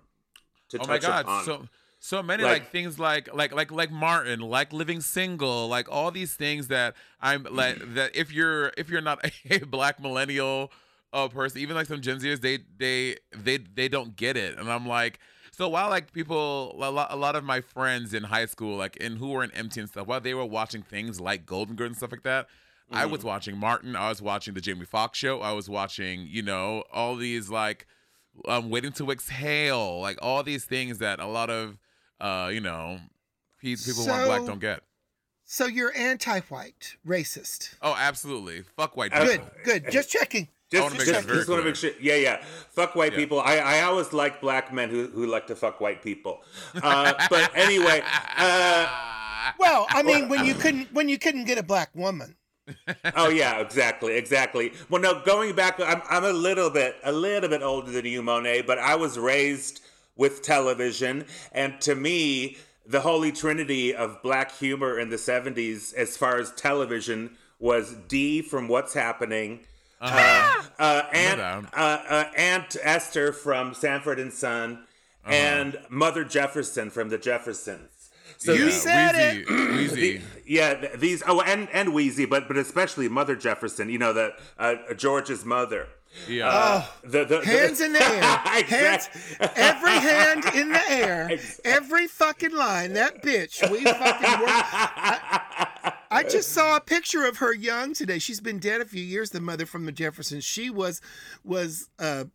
to Oh my touch god, upon? so so many Like- like, things like like like like Martin, like living single, like all these things that I'm like that if you're if you're not a black millennial uh, person, even like some Gen Zers, they they they they don't get it, and I'm like. So while like people, a lot, a lot of my friends in high school, like and who were in MT and stuff, while they were watching things like Golden Girls and stuff like that, I was watching Martin. I was watching the Jamie Foxx show. I was watching, you know, all these like um, waiting to exhale, like all these things that a lot of, uh, you know, pe- people who aren't black don't get. So you're anti-white, racist. Oh, absolutely. Fuck white people. Good, good. Just checking. I just, wanna make just, just want to make sure. Yeah, yeah. Fuck white Yeah. people. I, I always like black men who, who like to fuck white people. Uh, but anyway, uh, Well, I mean, when you couldn't when you couldn't get a black woman. oh yeah, exactly, exactly. Well, no, going back, I'm I'm a little bit a little bit older than you, Monet, but I was raised with television, and to me, the holy trinity of black humor in the '70s, as far as television, was D from What's Happening. Uh, uh, Aunt, uh, uh, Aunt Esther from Sanford and Son, and Mother Jefferson from the Jeffersons. So You the- said Weezy, Weezy. the- yeah, these oh, and and Weezy, but but especially Mother Jefferson. You know that uh, George's mother. yeah. Uh, the, the, the- Hands in the air. Hands, every hand in the air. Every fucking line. That bitch. We fucking work. I, I just saw a picture of her young today. She's been dead a few years. The mother from the Jeffersons. She was was uh,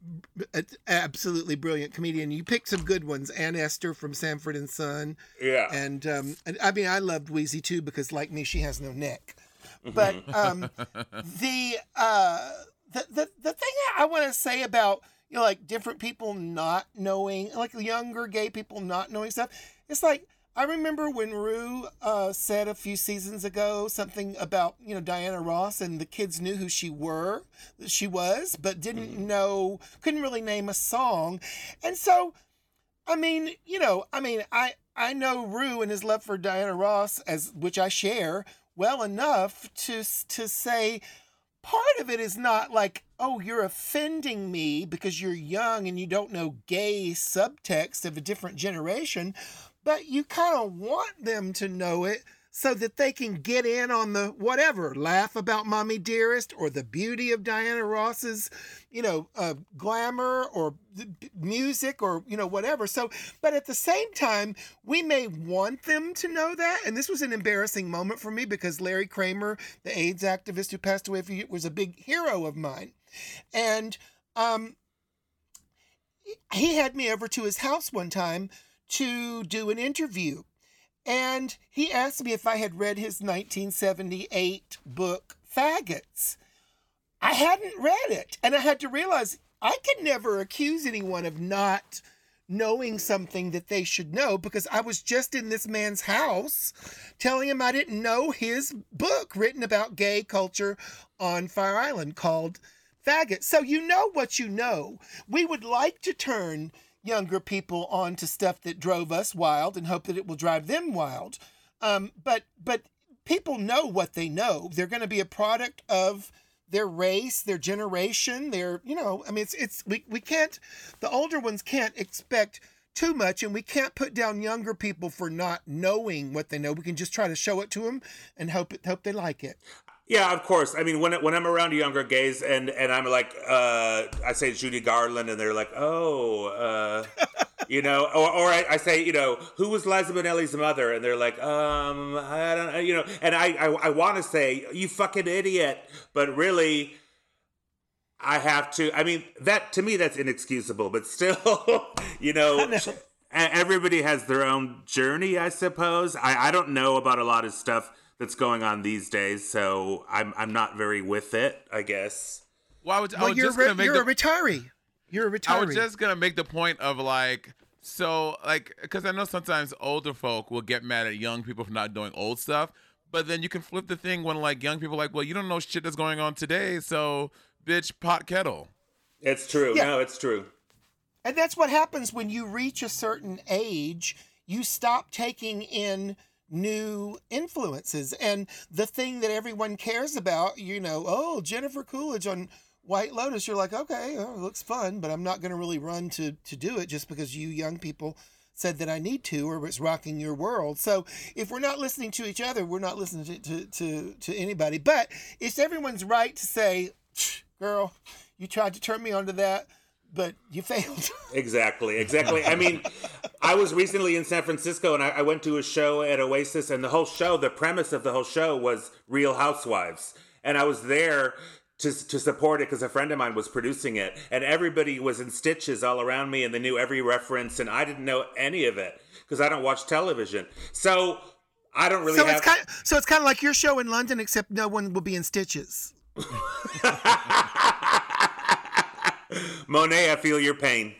a, absolutely brilliant comedian. You picked some good ones. Ann Esther from Sanford and Son. yeah. And um, and I mean, I loved Weezy too because, like me, she has no neck. But um, the uh, the the the thing I want to say about you know like different people not knowing, like younger gay people not knowing stuff, it's like. I remember when Ru uh, said a few seasons ago something about you know Diana Ross and the kids knew who she were, she was, but didn't know, couldn't really name a song, and so I mean, you know, I mean, I I know Ru and his love for Diana Ross, as which I share well enough to to say part of it is not like oh you're offending me because you're young and you don't know gay subtext of a different generation but you kind of want them to know it so that they can get in on the whatever laugh about mommy dearest or the beauty of diana ross's you know uh, glamour or music or you know whatever. So but at the same time we may want them to know that. And this was an embarrassing moment for me because larry kramer the aids activist who passed away few was a big hero of mine. And um he had me over to his house one time to do an interview and he asked me if I had read his 1978 book, Faggots. I hadn't read it. And I had to realize I could never accuse anyone of not knowing something that they should know because I was just in this man's house telling him I didn't know his book written about gay culture on Fire Island called Faggot. So you know what you know. We would like to turn younger people on to stuff that drove us wild and hope that it will drive them wild. Um, but but people know what they know. They're going to be a product of their race, their generation, their you know. I mean, it's it's we we can't. The older ones can't expect too much, and we can't put down younger people for not knowing what they know. We can just try to show it to them and hope hope they like it. Yeah, of course. I mean, when when I'm around younger gays and and I'm like, uh, I say Judy Garland, and they're like, oh, uh, you know, or or I, I say, you know, who was Liza Minnelli's mother, and they're like, um, I don't, know, you know, and I I, I want to say you fucking idiot, but really. I have to. I mean, that to me that's inexcusable, but still, you know, know. everybody has their own journey, I suppose. I, I don't know about a lot of stuff that's going on these days, so I'm I'm not very with it, I guess. well, I was, I Well, was you're just re- gonna make you're the, a retiree. You're a retiree. I was just gonna make the point of like, so like, because I know sometimes older folk will get mad at young people for not doing old stuff, but then you can flip the thing when like young people are like, well, you don't know shit that's going on today, so bitch, pot kettle. It's true. Yeah. No, it's true. And that's what happens when you reach a certain age, you stop taking in new influences. And the thing that everyone cares about, you know, oh, Jennifer Coolidge on White Lotus, you're like, okay, oh, it looks fun, but I'm not going to really run to, to do it just because you young people said that I need to or it's rocking your world. So if we're not listening to each other, we're not listening to, to, to, to anybody. But it's everyone's right to say, girl, you tried to turn me onto that, but you failed. Exactly, exactly. I mean, I was recently in San Francisco and I, I went to a show at Oasis, and the whole show, the premise of the whole show was Real Housewives. And I was there to, to support it because a friend of mine was producing it, and everybody was in stitches all around me, and they knew every reference, and I didn't know any of it because I don't watch television. So I don't really so have. it's kind of, so it's kind of like your show in London, except no one will be in stitches. Monet, I feel your pain.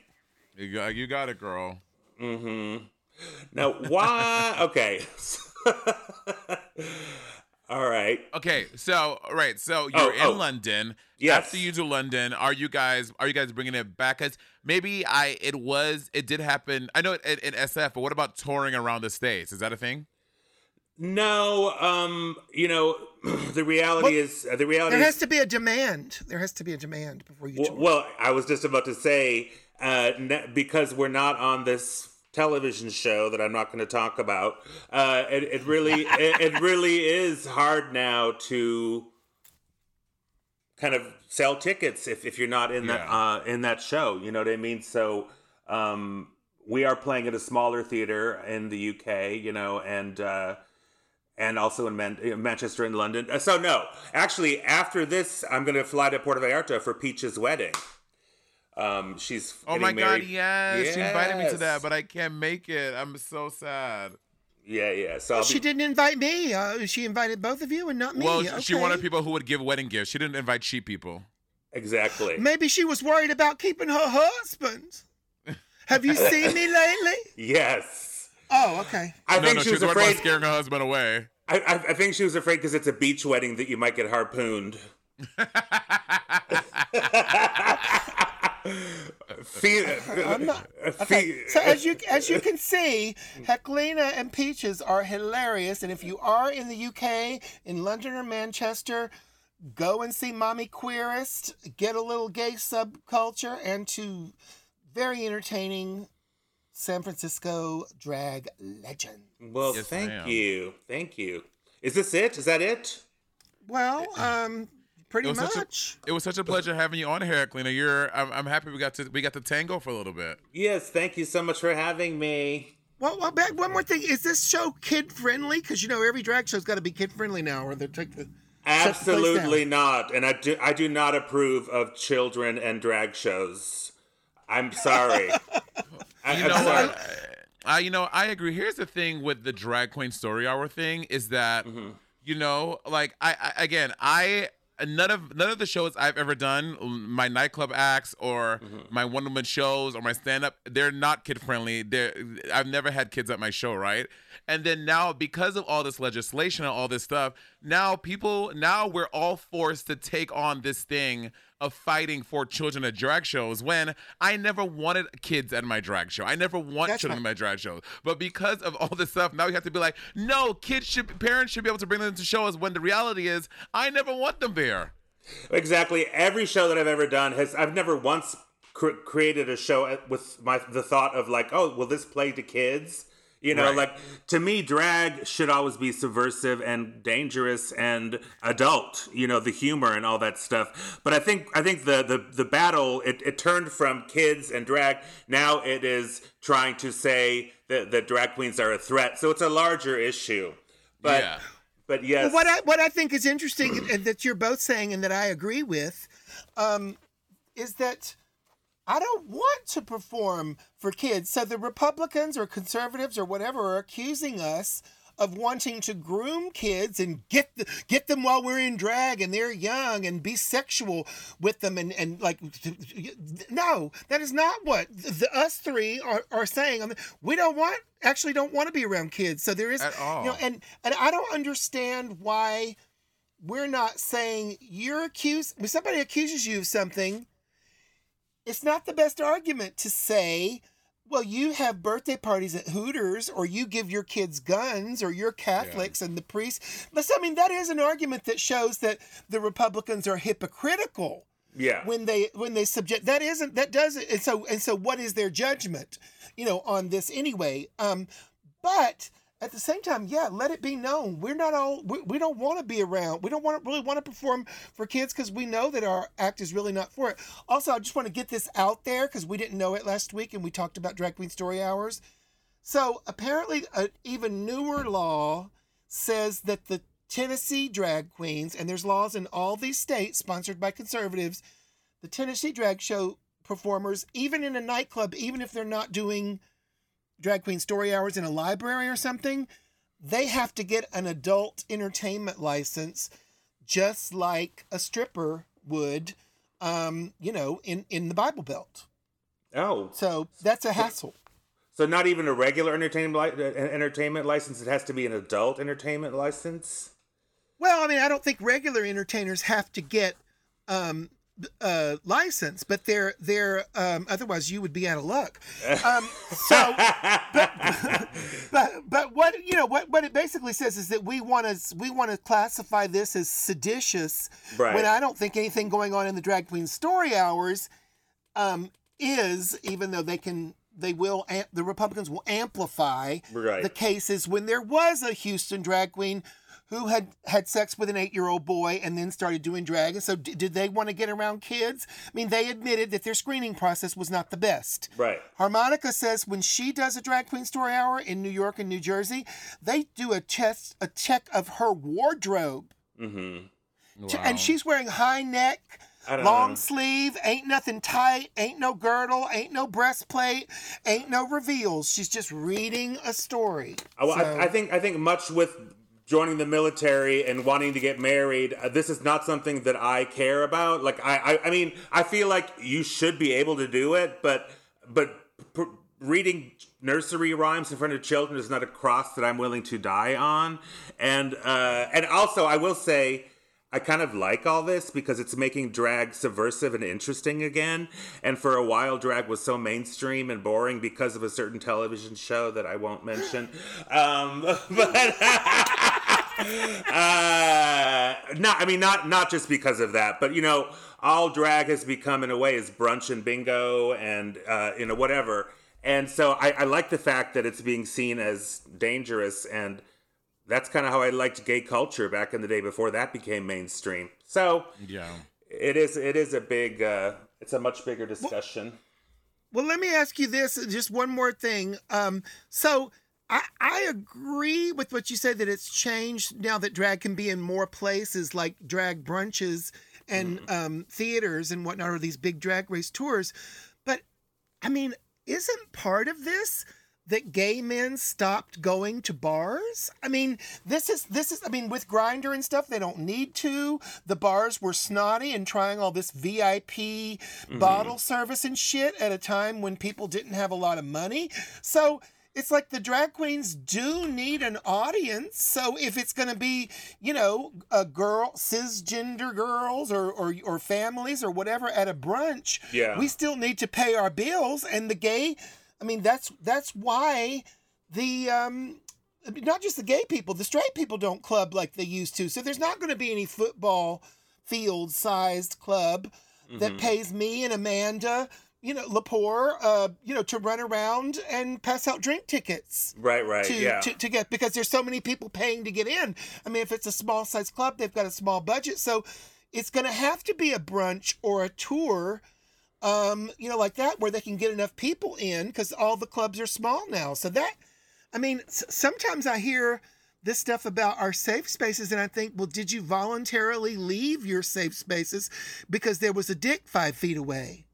You got, you got it, girl. Mm-hmm. Now, why? Okay. All right. Okay, so right, so you're Oh, in oh. London. Yes. After you do London, are you guys are you guys bringing it back? Cause maybe I it was it did happen. I know it in, in SF, but what about touring around the states? Is that a thing? No, um, you know, the reality Well, is uh, the reality There is has to be a demand. There has to be a demand before you Well, tour. well, I was just about to say, uh, ne- because we're not on this television show that I'm not going to talk about, uh, it, it really, it, it really is hard now to kind of sell tickets if, if you're not in that Yeah. uh, in that show. You know what I mean? So um, we are playing at a smaller theater in the UK, you know, and. Uh, and also in Man- in Manchester and London. Uh, So no, actually, after this, I'm going to fly to Puerto Vallarta for Peach's wedding. Um, she's Oh my married. god, yes. She invited me to that, but I can't make it. I'm so sad. yeah, yeah. So I'll she didn't invite me. Uh, she invited both of you and not me. Well, she wanted people who would give wedding gifts. She didn't invite cheap people. exactly. Maybe she was worried about keeping her husband. Have you seen me lately? Yes. Oh, okay. I no, think no, she she was was worried about afraid. scaring her husband away. I, I, I think she was afraid because it's a beach wedding that you might get harpooned. Fe- I'm not. fe- Okay. So as you as you can see, Heklina and Peaches are hilarious. And if you are in the UK, in London or Manchester, go and see Mommy Queerest. Get a little gay subculture and to very entertaining San Francisco drag legend. well, Yes, thank ma'am. you, thank you. Is this it? Is that it? Well, um, pretty It was such a- much. It was such a pleasure having you on here, Cleaner. You're I'm, I'm happy we got to we got to tango for a little bit. Yes, thank you so much for having me. Well, well, back one more thing. Is this show kid friendly? Because you know every drag show's got to be kid friendly now, or they take the shut the. Absolutely not. And I do I do not approve of children and drag shows. I'm sorry. I, You know sorry. what? I you know I agree. Here's the thing with the drag queen story hour thing is that Mm-hmm. you know like I, I again I none of none of the shows I've ever done my nightclub acts or Mm-hmm. my one woman shows or my stand up they're not kid friendly. They're I've never had kids at my show right. And then now because of all this legislation and all this stuff now people now we're all forced to take on this thing of fighting for children at drag shows when I never wanted kids at my drag show. I never want That's children right. at my drag shows. But because of all this stuff, now we have to be like, no, kids should parents should be able to bring them to shows when the reality is I never want them there. Exactly. Every show that I've ever done has I've never once cr- created a show with my the thought of like, oh, will this play to kids? You know, Right. like to me, drag should always be subversive and dangerous and adult. You know, the humor and all that stuff. But I think I think the the the battle it, it turned from kids and drag. Now it is trying to say that that drag queens are a threat. So it's a larger issue. But Yeah. but yes, Well, what I what I think is interesting and that you're both saying and that I agree with, um, is that I don't want to perform for kids. So the Republicans or conservatives or whatever are accusing us of wanting to groom kids and get the, get them while we're in drag and they're young and be sexual with them and, and like no that is not what the, us three are, are saying I mean, we don't want actually don't want to be around kids so there is At all. you know and and I don't understand why we're not saying you're accused when somebody accuses you of something it's not the best argument to say well you have birthday parties at hooters or you give your kids guns or you're catholics and the priests. But i mean that is an argument that shows that the republicans are hypocritical yeah. when they when they subject that isn't that doesn't and so and so what is their judgment you know on this anyway? Um but at the same time yeah let it be known. We're not all we, we don't want to be around. We don't want to really want to perform for kids because we know that our act is really not for it. Also i just want to get this out there because we didn't know it last week and we talked about drag queen story hours. So apparently an even newer law says that the Tennessee drag queens, and there's laws in all these states sponsored by conservatives, the Tennessee drag show performers, even in a nightclub, even if they're not doing drag queen story hours in a library or something, they have to get an adult entertainment license, just like a stripper would, um, you know, in, in the Bible Belt. Oh, So that's a hassle. So not even a regular entertainment li- uh, entertainment license. It has to be an adult entertainment license. Well, I mean, I don't think regular entertainers have to get um, uh, license, but they're they're um, otherwise you would be out of luck. Um, so, but, but but what you know what what it basically says is that we want to we want to classify this as seditious Right. when I don't think anything going on in the drag queen story hours um, is even though they can they will the Republicans will amplify Right. the cases when there was a Houston drag queen who had had sex with an eight year old boy and then started doing drag. And so, d- did they want to get around kids? I mean, they admitted that their screening process was not the best. Right. Harmonica says when she does a drag queen story hour in New York and New Jersey, they do a test a check of her wardrobe. Mm-hmm. Ch- And she's wearing high neck, long know. sleeve, ain't nothing tight, ain't no girdle, ain't no breastplate, ain't no reveals. She's just reading a story. I, So- I, I think I think much with joining the military and wanting to get married, uh, this is not something that I care about. Like I, I, I mean, I feel like you should be able to do it, but but p- reading nursery rhymes in front of children is not a cross that I'm willing to die on. And uh, and also, I will say. I kind of like all this because it's making drag subversive and interesting again. And for a while, drag was so mainstream and boring because of a certain television show that I won't mention. Um, but uh, not, I mean, not not just because of that, but you know, all drag has become in a way is brunch and bingo and uh, you know whatever. And so I, I like the fact that it's being seen as dangerous and that's kind of how I liked gay culture back in the day before that became mainstream. So Yeah. it is it is a big uh, it's a much bigger discussion. Well, let me ask you this, just one more thing. Um, so I, I agree with what you said that it's changed now that drag can be in more places like drag brunches and um, theaters and whatnot, or these big drag race tours. But I mean, isn't part of this that gay men stopped going to bars? I mean, this is this is I mean, with Grindr and stuff, they don't need to. The bars were snotty and trying all this VIP bottle service and shit at a time when people didn't have a lot of money. So it's like the drag queens do need an audience. So if it's going to be, you know, a girl, cisgender girls or, or or families or whatever at a brunch, Yeah. we still need to pay our bills. And the gay, I mean, that's that's why the um, not just the gay people, the straight people don't club like they used to. So there's not going to be any football field sized club that pays me and Amanda, you know, Lepore, uh, you know, to run around and pass out drink tickets Right, right, to, yeah. to, to get because there's so many people paying to get in. I mean, if it's a small size club, they've got a small budget, so it's going to have to be a brunch or a tour, um, you know, like that where they can get enough people in because all the clubs are small now. So that, I mean, s- sometimes I hear this stuff about our safe spaces and I think, well, did you voluntarily leave your safe spaces because there was a dick five feet away?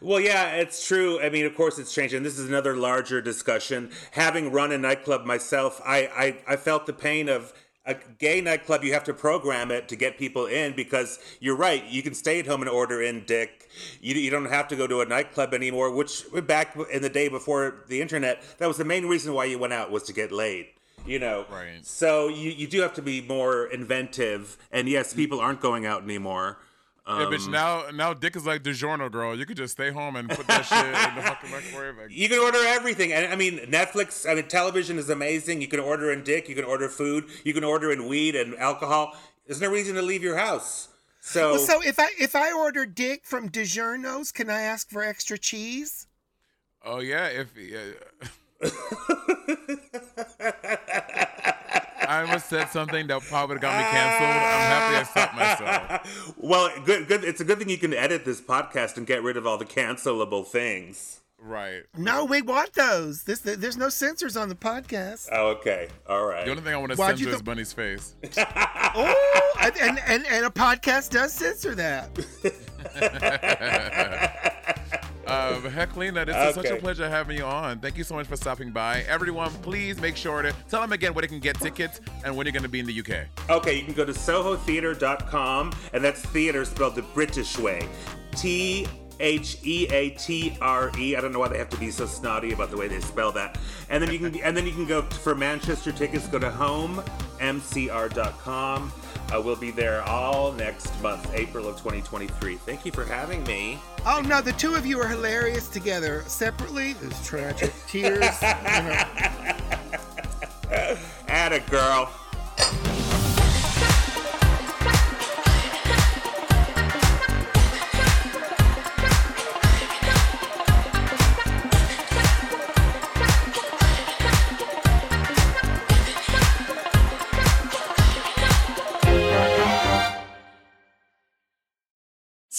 Well, yeah, it's true. I mean, of course, it's changing. This is another larger discussion. Having run a nightclub myself, I, I, I felt the pain of a gay nightclub. You have to program it to get people in because you're right. You can stay at home and order in dick. You, you don't have to go to a nightclub anymore. Which back in the day before the internet, that was the main reason why you went out was to get laid. You know, Right. So you, you do have to be more inventive. And yes, mm. people aren't going out anymore. Yeah, bitch. Um, now, now, Dick is like DiGiorno, girl. You could just stay home and put that shit in the fucking microwave. Like, You can order everything. And I mean, Netflix, I mean, television is amazing. You can order in dick, you can order food, you can order in weed and alcohol. There's no reason to leave your house. So, Well, so if I if I order dick from DiGiorno's, can I ask for extra cheese? oh yeah, if yeah. I almost said something that probably got me canceled. I'm happy I stopped myself. well, good, good. It's a good thing you can edit this podcast and get rid of all the cancelable things. Right. No, we want those. This there's no censors on the podcast. Oh, okay. All right. The only thing I want to Why'd you censor is Bunny's face. Oh, and, and and a podcast does censor that. Um, Heklina, this is such a pleasure having you on. Thank you so much for stopping by. Everyone, please make sure to tell them again where they can get tickets and when you're going to be in the UK. Okay, you can go to sohotheatre.com, and that's theater spelled the British way. T H E A T R E. I don't know why they have to be so snotty about the way they spell that. And then you can and then you can go for Manchester tickets. Go to homemcr.com. Uh, we'll be there all next month, April of 2023. Thank you for having me. Oh no, the two of you are hilarious together. Separately, there's tragic tears. you know. Add a girl.